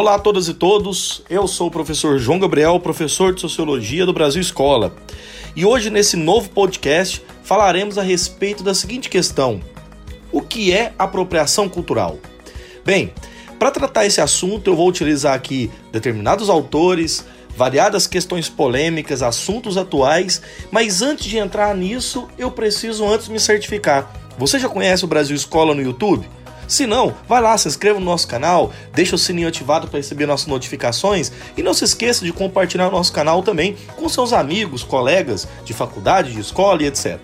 Olá a todas e todos, eu sou o professor João Gabriel, professor de Sociologia do Brasil Escola. E hoje, nesse novo podcast, falaremos a respeito da seguinte questão: O que é apropriação cultural? Bem, para tratar esse assunto, eu vou utilizar aqui determinados autores, variadas questões polêmicas, assuntos atuais, mas antes de entrar nisso, eu preciso antes me certificar. Você já conhece o Brasil Escola no YouTube? Se não, vai lá, se inscreva no nosso canal, deixa o sininho ativado para receber nossas notificações e não se esqueça de compartilhar o nosso canal também com seus amigos, colegas de faculdade, de escola e etc.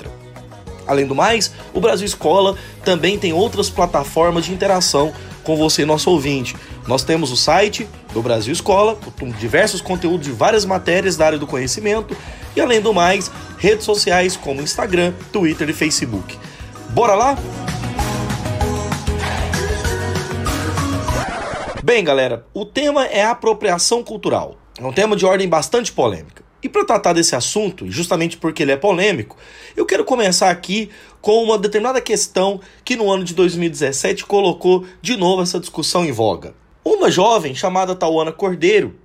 Além do mais, o Brasil Escola também tem outras plataformas de interação com você, nosso ouvinte. Nós temos o site do Brasil Escola, com diversos conteúdos de várias matérias da área do conhecimento, e além do mais, redes sociais como Instagram, Twitter e Facebook. Bora lá? Bem, galera, o tema é apropriação cultural. É um tema de ordem bastante polêmica. E para tratar desse assunto, justamente porque ele é polêmico, eu quero começar aqui com uma determinada questão que no ano de 2017 colocou de novo essa discussão em voga. Uma jovem chamada Tauana Cordeiro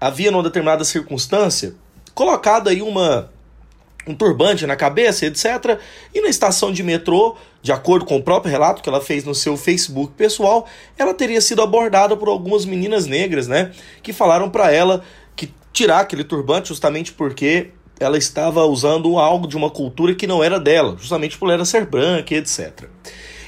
havia, numa determinada circunstância, colocado aí uma um turbante na cabeça, etc. E na estação de metrô, de acordo com o próprio relato que ela fez no seu Facebook pessoal, ela teria sido abordada por algumas meninas negras, né, que falaram para ela que tirar aquele turbante justamente porque ela estava usando algo de uma cultura que não era dela, justamente por ela ser branca, etc.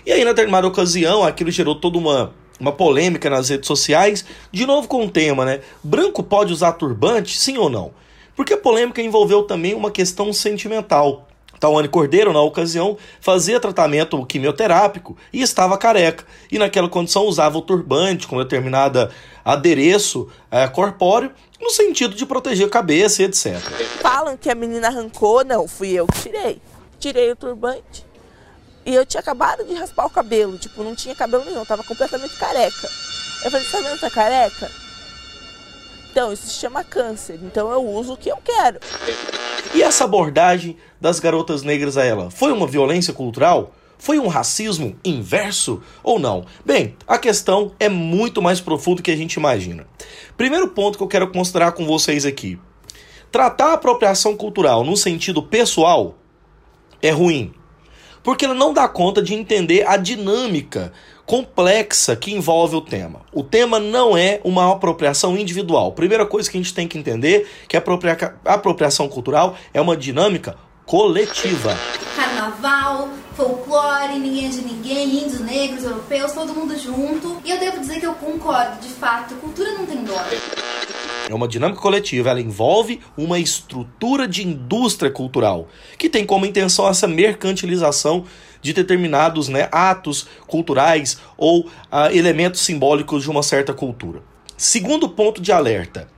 E aí, na determinada ocasião, aquilo gerou toda uma uma polêmica nas redes sociais, de novo com o tema, né? Branco pode usar turbante, sim ou não? Porque a polêmica envolveu também uma questão sentimental. Tawane Cordeiro, na ocasião, fazia tratamento quimioterápico e estava careca. E naquela condição usava o turbante com determinado adereço é, corpóreo, no sentido de proteger a cabeça e etc. Falam que a menina arrancou, não, fui eu que tirei. Tirei o turbante. E eu tinha acabado de raspar o cabelo, tipo, não tinha cabelo nenhum, tava completamente careca. Eu falei, tá vendo essa careca? Então, isso se chama câncer. Então eu uso o que eu quero. E essa abordagem das garotas negras a ela foi uma violência cultural? Foi um racismo inverso ou não? Bem, a questão é muito mais profunda do que a gente imagina. Primeiro ponto que eu quero considerar com vocês aqui: tratar a apropriação cultural no sentido pessoal é ruim, porque ela não dá conta de entender a dinâmica complexa que envolve o tema. O tema não é uma apropriação individual. Primeira coisa que a gente tem que entender que a apropriação cultural é uma dinâmica coletiva. Carnaval, folclore, ninguém é de ninguém, índios, negros, europeus, todo mundo junto. E eu devo dizer que eu concordo, de fato, cultura não tem dó. É uma dinâmica coletiva, ela envolve uma estrutura de indústria cultural, que tem como intenção essa mercantilização de determinados né, atos culturais ou uh, elementos simbólicos de uma certa cultura. Segundo ponto de alerta: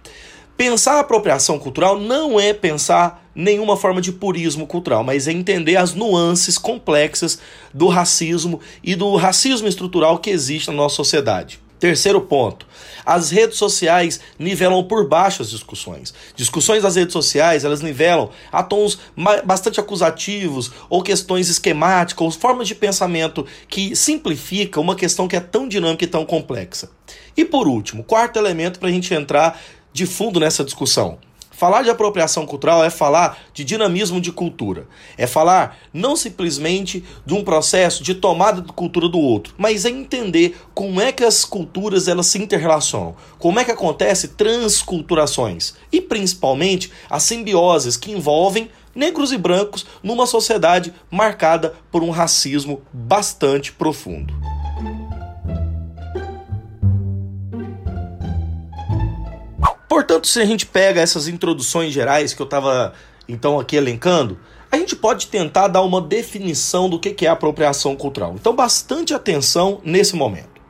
pensar a apropriação cultural não é pensar nenhuma forma de purismo cultural, mas é entender as nuances complexas do racismo e do racismo estrutural que existe na nossa sociedade. Terceiro ponto. As redes sociais nivelam por baixo as discussões. Discussões das redes sociais, elas nivelam a tons bastante acusativos ou questões esquemáticas ou formas de pensamento que simplifica uma questão que é tão dinâmica e tão complexa. E por último, quarto elemento para a gente entrar de fundo nessa discussão. Falar de apropriação cultural é falar de dinamismo de cultura. É falar não simplesmente de um processo de tomada de cultura do outro, mas é entender como é que as culturas elas se interrelacionam, como é que acontece transculturações e principalmente as simbioses que envolvem negros e brancos numa sociedade marcada por um racismo bastante profundo. Portanto, se a gente pega essas introduções gerais que eu estava então aqui elencando, a gente pode tentar dar uma definição do que é apropriação cultural. Então, bastante atenção nesse momento.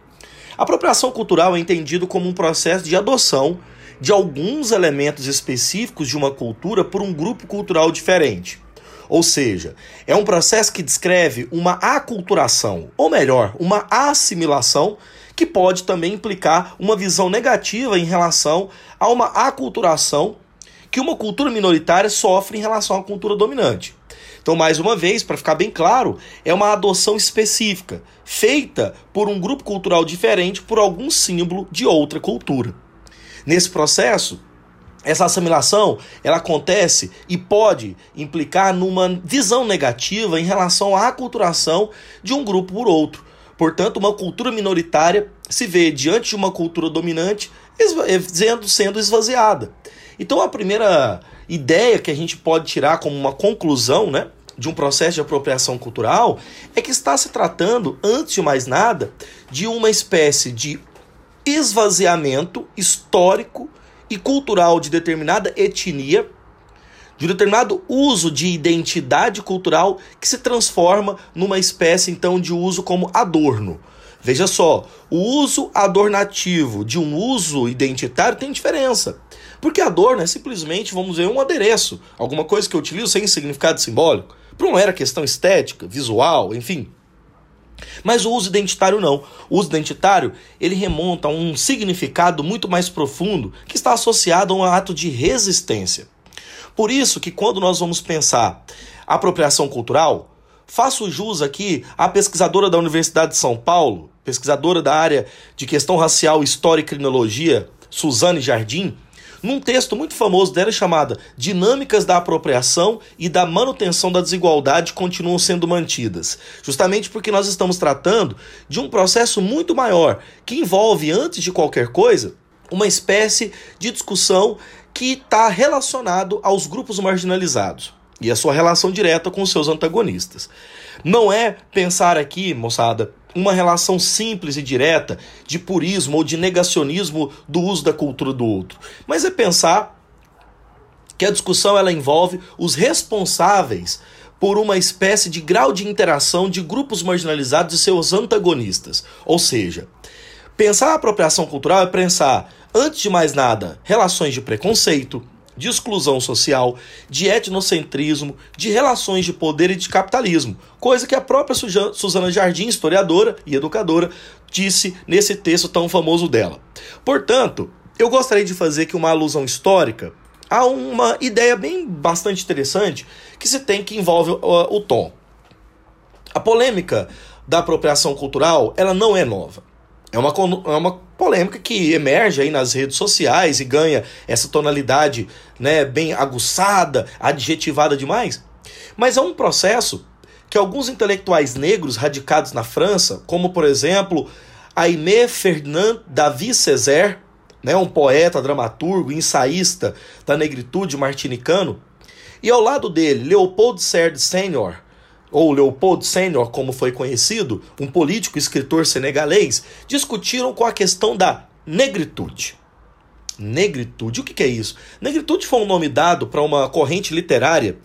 A apropriação cultural é entendido como um processo de adoção de alguns elementos específicos de uma cultura por um grupo cultural diferente. Ou seja, é um processo que descreve uma aculturação, ou melhor, uma assimilação que pode também implicar uma visão negativa em relação a uma aculturação que uma cultura minoritária sofre em relação à cultura dominante. Então, mais uma vez, para ficar bem claro, é uma adoção específica, feita por um grupo cultural diferente por algum símbolo de outra cultura. Nesse processo, essa assimilação ela acontece e pode implicar numa visão negativa em relação à aculturação de um grupo por outro. Portanto, uma cultura minoritária se vê diante de uma cultura dominante sendo esvaziada. Então, a primeira ideia que a gente pode tirar como uma conclusão né, de um processo de apropriação cultural é que está se tratando, antes de mais nada, de uma espécie de esvaziamento histórico e cultural de determinada etnia, de um determinado uso de identidade cultural que se transforma numa espécie então de uso como adorno. Veja só, o uso adornativo de um uso identitário tem diferença. Porque adorno é simplesmente, vamos ver, um adereço, alguma coisa que eu utilizo sem significado simbólico. Não era questão estética, visual, enfim. Mas o uso identitário não. O uso identitário, ele remonta a um significado muito mais profundo que está associado a um ato de resistência. Por isso que quando nós vamos pensar apropriação cultural, faço jus aqui à pesquisadora da Universidade de São Paulo, pesquisadora da área de questão racial, história e criminologia, Suzane Jardim, num texto muito famoso dela chamada Dinâmicas da Apropriação e da Manutenção da Desigualdade continuam sendo mantidas. Justamente porque nós estamos tratando de um processo muito maior, que envolve, antes de qualquer coisa, uma espécie de discussão que está relacionado aos grupos marginalizados e a sua relação direta com seus antagonistas. Não é pensar aqui, moçada, uma relação simples e direta de purismo ou de negacionismo do uso da cultura do outro, mas é pensar que a discussão ela envolve os responsáveis por uma espécie de grau de interação de grupos marginalizados e seus antagonistas. Ou seja, pensar a apropriação cultural é pensar, antes de mais nada, relações de preconceito, de exclusão social, de etnocentrismo, de relações de poder e de capitalismo, coisa que a própria Suzana Jardim, historiadora e educadora, disse nesse texto tão famoso dela. Portanto, eu gostaria de fazer aqui uma alusão histórica a uma ideia bem bastante interessante que se tem que envolve o, o tom. A polêmica da apropriação cultural, ela não é nova. É uma, é uma polêmica que emerge aí nas redes sociais e ganha essa tonalidade né, bem aguçada, adjetivada demais. Mas é um processo que alguns intelectuais negros radicados na França, como por exemplo Aimé Fernand David Césaire, né, um poeta, dramaturgo, ensaísta da negritude martinicano, e ao lado dele Leopold Serd Senior, ou Leopold Senior, como foi conhecido, um político e escritor senegalês, discutiram com a questão da negritude. Negritude, o que é isso? Negritude foi um nome dado para uma corrente literária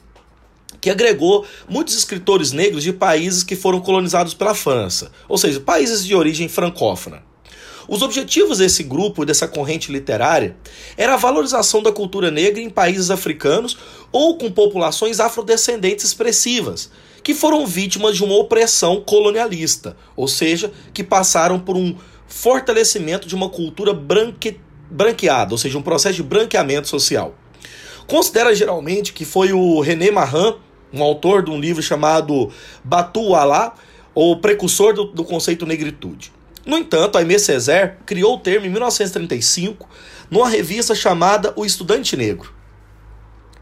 que agregou muitos escritores negros de países que foram colonizados pela França, ou seja, países de origem francófona. Os objetivos desse grupo, dessa corrente literária, era a valorização da cultura negra em países africanos ou com populações afrodescendentes expressivas, que foram vítimas de uma opressão colonialista, ou seja, que passaram por um fortalecimento de uma cultura branque, branqueada, ou seja, um processo de branqueamento social. Considera geralmente que foi o René Marin, um autor de um livro chamado Batu Alá, ou precursor do, do conceito negritude. No entanto, Aimé Césaire criou o termo em 1935 numa revista chamada O Estudante Negro.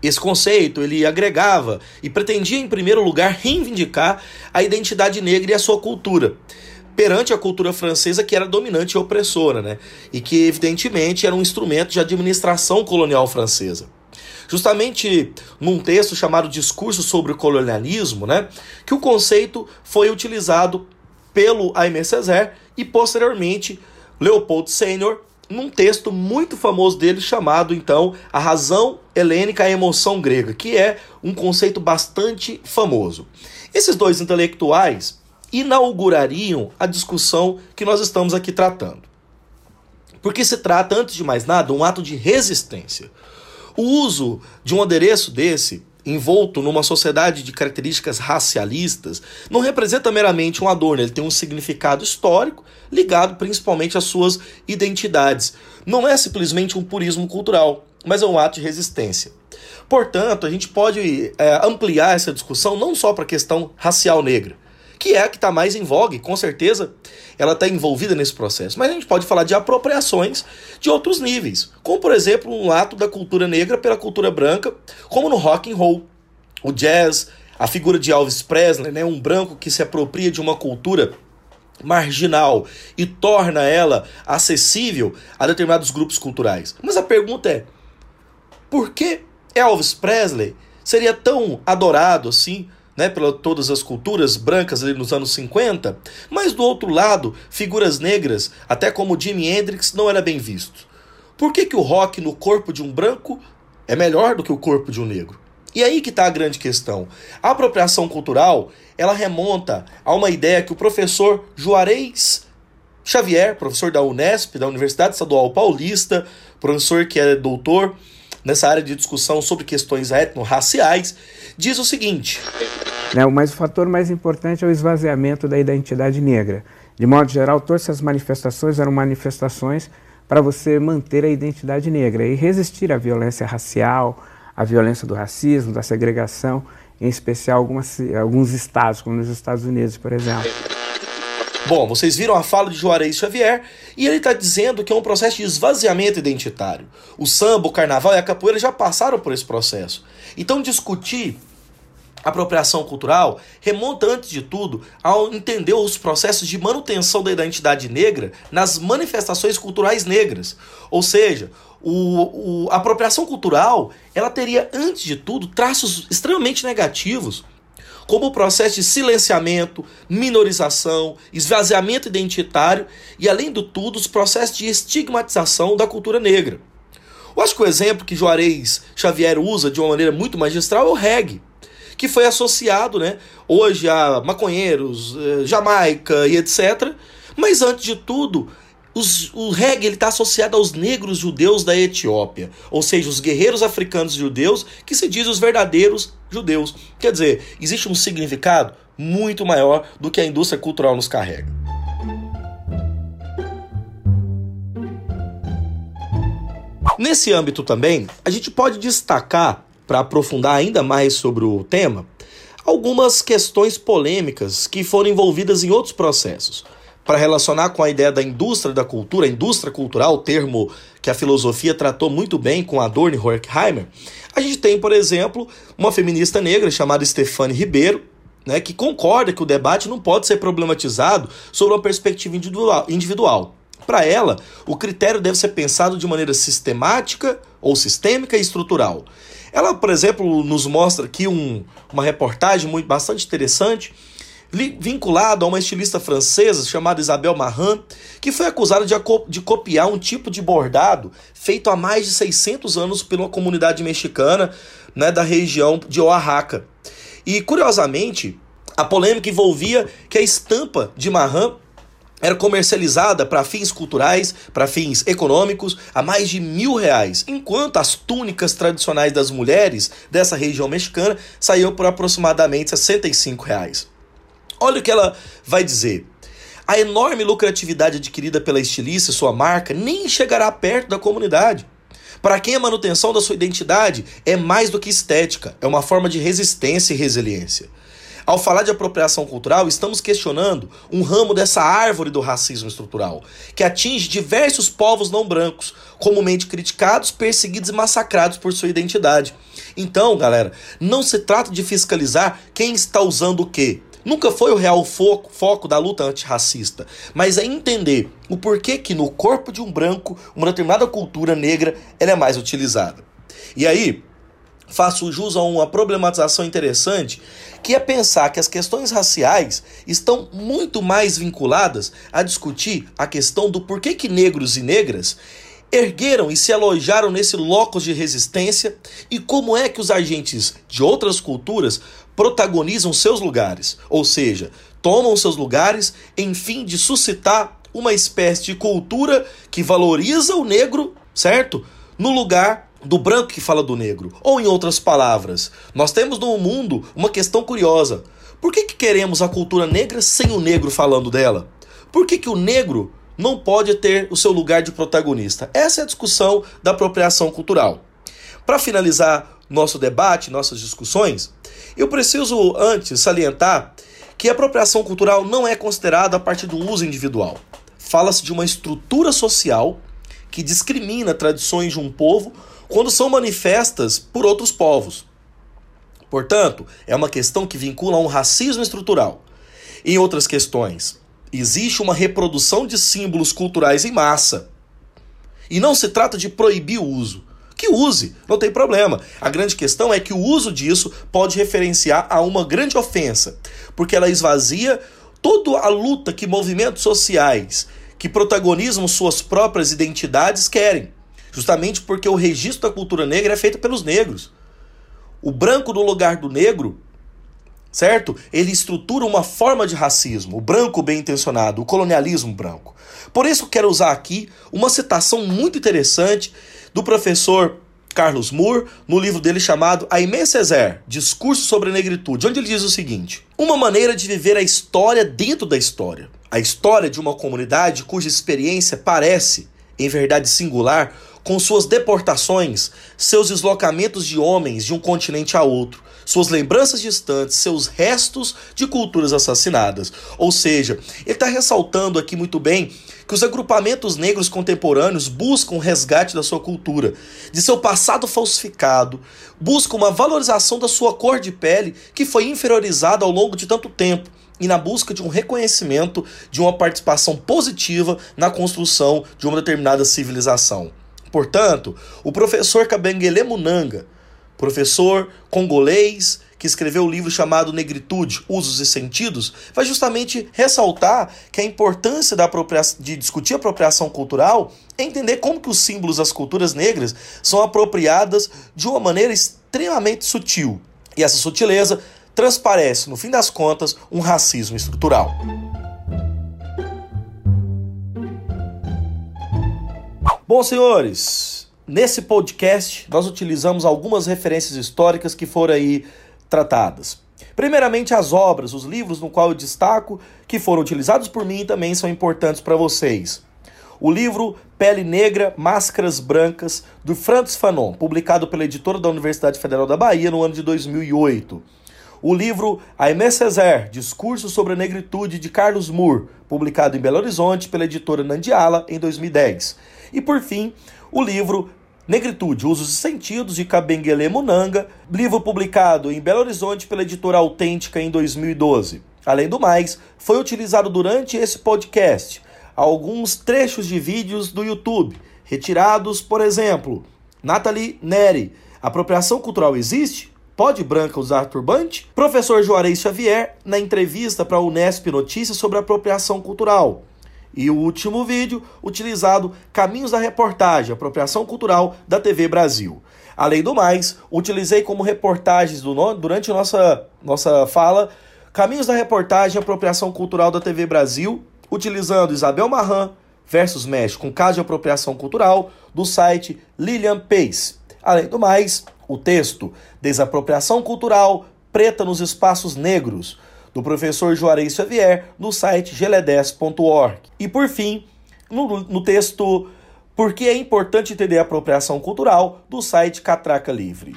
Esse conceito ele agregava e pretendia, em primeiro lugar, reivindicar a identidade negra e a sua cultura perante a cultura francesa que era dominante e opressora, né? E que evidentemente era um instrumento de administração colonial francesa. Justamente num texto chamado Discurso sobre o Colonialismo, né, que o conceito foi utilizado pelo Aimé Césaire e posteriormente Leopold Sênior num texto muito famoso dele chamado então A Razão Helênica a Emoção Grega, que é um conceito bastante famoso. Esses dois intelectuais inaugurariam a discussão que nós estamos aqui tratando. Porque se trata, antes de mais nada, um ato de resistência. O uso de um adereço desse envolto numa sociedade de características racialistas, não representa meramente um adorno, ele tem um significado histórico ligado principalmente às suas identidades. Não é simplesmente um purismo cultural, mas é um ato de resistência. Portanto, a gente pode é, ampliar essa discussão não só para a questão racial negra, que é a que está mais em vogue, com certeza ela está envolvida nesse processo. Mas a gente pode falar de apropriações de outros níveis, como por exemplo um ato da cultura negra pela cultura branca, como no rock and roll, o jazz, a figura de Elvis Presley, né, um branco que se apropria de uma cultura marginal e torna ela acessível a determinados grupos culturais. Mas a pergunta é: por que Elvis Presley seria tão adorado assim né, pelas todas as culturas brancas ali nos anos 50, mas do outro lado, figuras negras, até como Jimi Hendrix, não era bem visto. Por que, que o rock no corpo de um branco é melhor do que o corpo de um negro? E aí que está a grande questão. A apropriação cultural, ela remonta a uma ideia que o professor Juarez Xavier, professor da Unesp, da Universidade Estadual Paulista, professor que é doutor nessa área de discussão sobre questões etno-raciais, diz o seguinte: né, Mas o fator mais importante é o esvaziamento da identidade negra. De modo geral, todas essas manifestações eram manifestações para você manter a identidade negra e resistir à violência racial, à violência do racismo, da segregação, em especial algumas, alguns estados, como nos Estados Unidos, por exemplo. Bom, vocês viram a fala de Juarez Xavier e ele está dizendo que é um processo de esvaziamento identitário. O samba, o carnaval e a capoeira já passaram por esse processo. Então, discutir apropriação cultural remonta, antes de tudo, ao entender os processos de manutenção da identidade negra nas manifestações culturais negras. Ou seja, o, o, a apropriação cultural ela teria, antes de tudo, traços extremamente negativos como o processo de silenciamento, minorização, esvaziamento identitário e, além do tudo, os processos de estigmatização da cultura negra. Eu acho que o exemplo que Juarez Xavier usa de uma maneira muito magistral é o reggae, que foi associado né, hoje a maconheiros, eh, Jamaica e etc. Mas, antes de tudo, os, o reggae está associado aos negros judeus da Etiópia, ou seja, os guerreiros africanos judeus que se dizem os verdadeiros judeus. Quer dizer, existe um significado muito maior do que a indústria cultural nos carrega. Nesse âmbito também, a gente pode destacar, para aprofundar ainda mais sobre o tema, algumas questões polêmicas que foram envolvidas em outros processos para relacionar com a ideia da indústria da cultura, indústria cultural, termo que a filosofia tratou muito bem com Adorno e Horkheimer, a gente tem, por exemplo, uma feminista negra chamada Stefane Ribeiro, né, que concorda que o debate não pode ser problematizado sobre uma perspectiva individual. Para ela, o critério deve ser pensado de maneira sistemática ou sistêmica e estrutural. Ela, por exemplo, nos mostra aqui um, uma reportagem muito bastante interessante vinculado a uma estilista francesa chamada Isabel Marran, que foi acusada de, de copiar um tipo de bordado feito há mais de 600 anos pela comunidade mexicana né, da região de Oaxaca. E, curiosamente, a polêmica envolvia que a estampa de Marran era comercializada para fins culturais, para fins econômicos, a mais de mil reais, enquanto as túnicas tradicionais das mulheres dessa região mexicana saíam por aproximadamente 65 reais. Olha o que ela vai dizer. A enorme lucratividade adquirida pela estilista e sua marca nem chegará perto da comunidade. Para quem a manutenção da sua identidade é mais do que estética, é uma forma de resistência e resiliência. Ao falar de apropriação cultural, estamos questionando um ramo dessa árvore do racismo estrutural, que atinge diversos povos não brancos, comumente criticados, perseguidos e massacrados por sua identidade. Então, galera, não se trata de fiscalizar quem está usando o quê, Nunca foi o real foco, foco da luta antirracista, mas é entender o porquê que no corpo de um branco, uma determinada cultura negra, ela é mais utilizada. E aí, faço jus a uma problematização interessante, que é pensar que as questões raciais estão muito mais vinculadas a discutir a questão do porquê que negros e negras ergueram e se alojaram nesse locus de resistência e como é que os agentes de outras culturas protagonizam seus lugares, ou seja, tomam seus lugares em fim de suscitar uma espécie de cultura que valoriza o negro, certo? No lugar do branco que fala do negro. Ou em outras palavras, nós temos no mundo uma questão curiosa. Por que, que queremos a cultura negra sem o negro falando dela? Por que, que o negro não pode ter o seu lugar de protagonista? Essa é a discussão da apropriação cultural. Para finalizar nosso debate, nossas discussões, eu preciso antes salientar que a apropriação cultural não é considerada a partir do uso individual. Fala-se de uma estrutura social que discrimina tradições de um povo quando são manifestas por outros povos. Portanto, é uma questão que vincula a um racismo estrutural. Em outras questões, existe uma reprodução de símbolos culturais em massa. E não se trata de proibir o uso. Que use, não tem problema. A grande questão é que o uso disso pode referenciar a uma grande ofensa, porque ela esvazia toda a luta que movimentos sociais, que protagonizam suas próprias identidades, querem. Justamente porque o registro da cultura negra é feito pelos negros. O branco no lugar do negro certo? Ele estrutura uma forma de racismo, o branco bem intencionado, o colonialismo branco. Por isso quero usar aqui uma citação muito interessante do professor Carlos Moore, no livro dele chamado Aimé Césaire, Discurso sobre a Negritude, onde ele diz o seguinte: Uma maneira de viver a história dentro da história. A história de uma comunidade cuja experiência parece, em verdade singular, com suas deportações, seus deslocamentos de homens de um continente a outro, suas lembranças distantes, seus restos de culturas assassinadas. Ou seja, ele está ressaltando aqui muito bem que os agrupamentos negros contemporâneos buscam o resgate da sua cultura, de seu passado falsificado, buscam uma valorização da sua cor de pele que foi inferiorizada ao longo de tanto tempo e na busca de um reconhecimento de uma participação positiva na construção de uma determinada civilização. Portanto, o professor Kabengele Munanga professor congolês que escreveu o livro chamado Negritude, Usos e Sentidos, vai justamente ressaltar que a importância da de discutir a apropriação cultural é entender como que os símbolos das culturas negras são apropriadas de uma maneira extremamente sutil. E essa sutileza transparece, no fim das contas, um racismo estrutural. Bom, senhores, Nesse podcast, nós utilizamos algumas referências históricas que foram aí tratadas. Primeiramente, as obras, os livros no qual eu destaco, que foram utilizados por mim e também são importantes para vocês. O livro Pele Negra, Máscaras Brancas, do Francis Fanon, publicado pela editora da Universidade Federal da Bahia no ano de 2008. O livro Aimé Césaire, Discurso sobre a Negritude, de Carlos Moore, publicado em Belo Horizonte pela editora Nandiala em 2010. E por fim, o livro Negritude, Usos e Sentidos, de Kabengele Munanga, livro publicado em Belo Horizonte pela editora Autêntica em 2012. Além do mais, foi utilizado durante esse podcast alguns trechos de vídeos do YouTube, retirados, por exemplo, Nathalie Neri, Apropriação Cultural Existe? Pode branca usar turbante? Professor Juarez Xavier, na entrevista para a Unesp Notícias sobre apropriação cultural. E o último vídeo, utilizado Caminhos da Reportagem, Apropriação Cultural da TV Brasil. Além do mais, utilizei como reportagens do, durante nossa, nossa fala Caminhos da Reportagem, Apropriação Cultural da TV Brasil, utilizando Isabel Marran versus México com caso de apropriação cultural do site Lilian Pace. Além do mais, o texto Desapropriação Cultural Preta nos Espaços Negros, do professor Juarez Xavier no site gele10.org. E por fim, no, no texto Por que é importante entender a apropriação cultural do site Catraca Livre.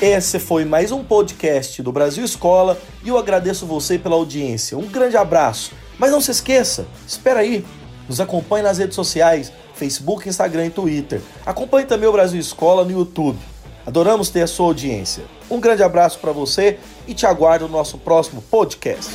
Esse foi mais um podcast do Brasil Escola e eu agradeço você pela audiência. Um grande abraço. Mas não se esqueça, espera aí, nos acompanhe nas redes sociais, Facebook, Instagram e Twitter. Acompanhe também o Brasil Escola no YouTube. Adoramos ter a sua audiência. Um grande abraço para você e te aguardo no nosso próximo podcast.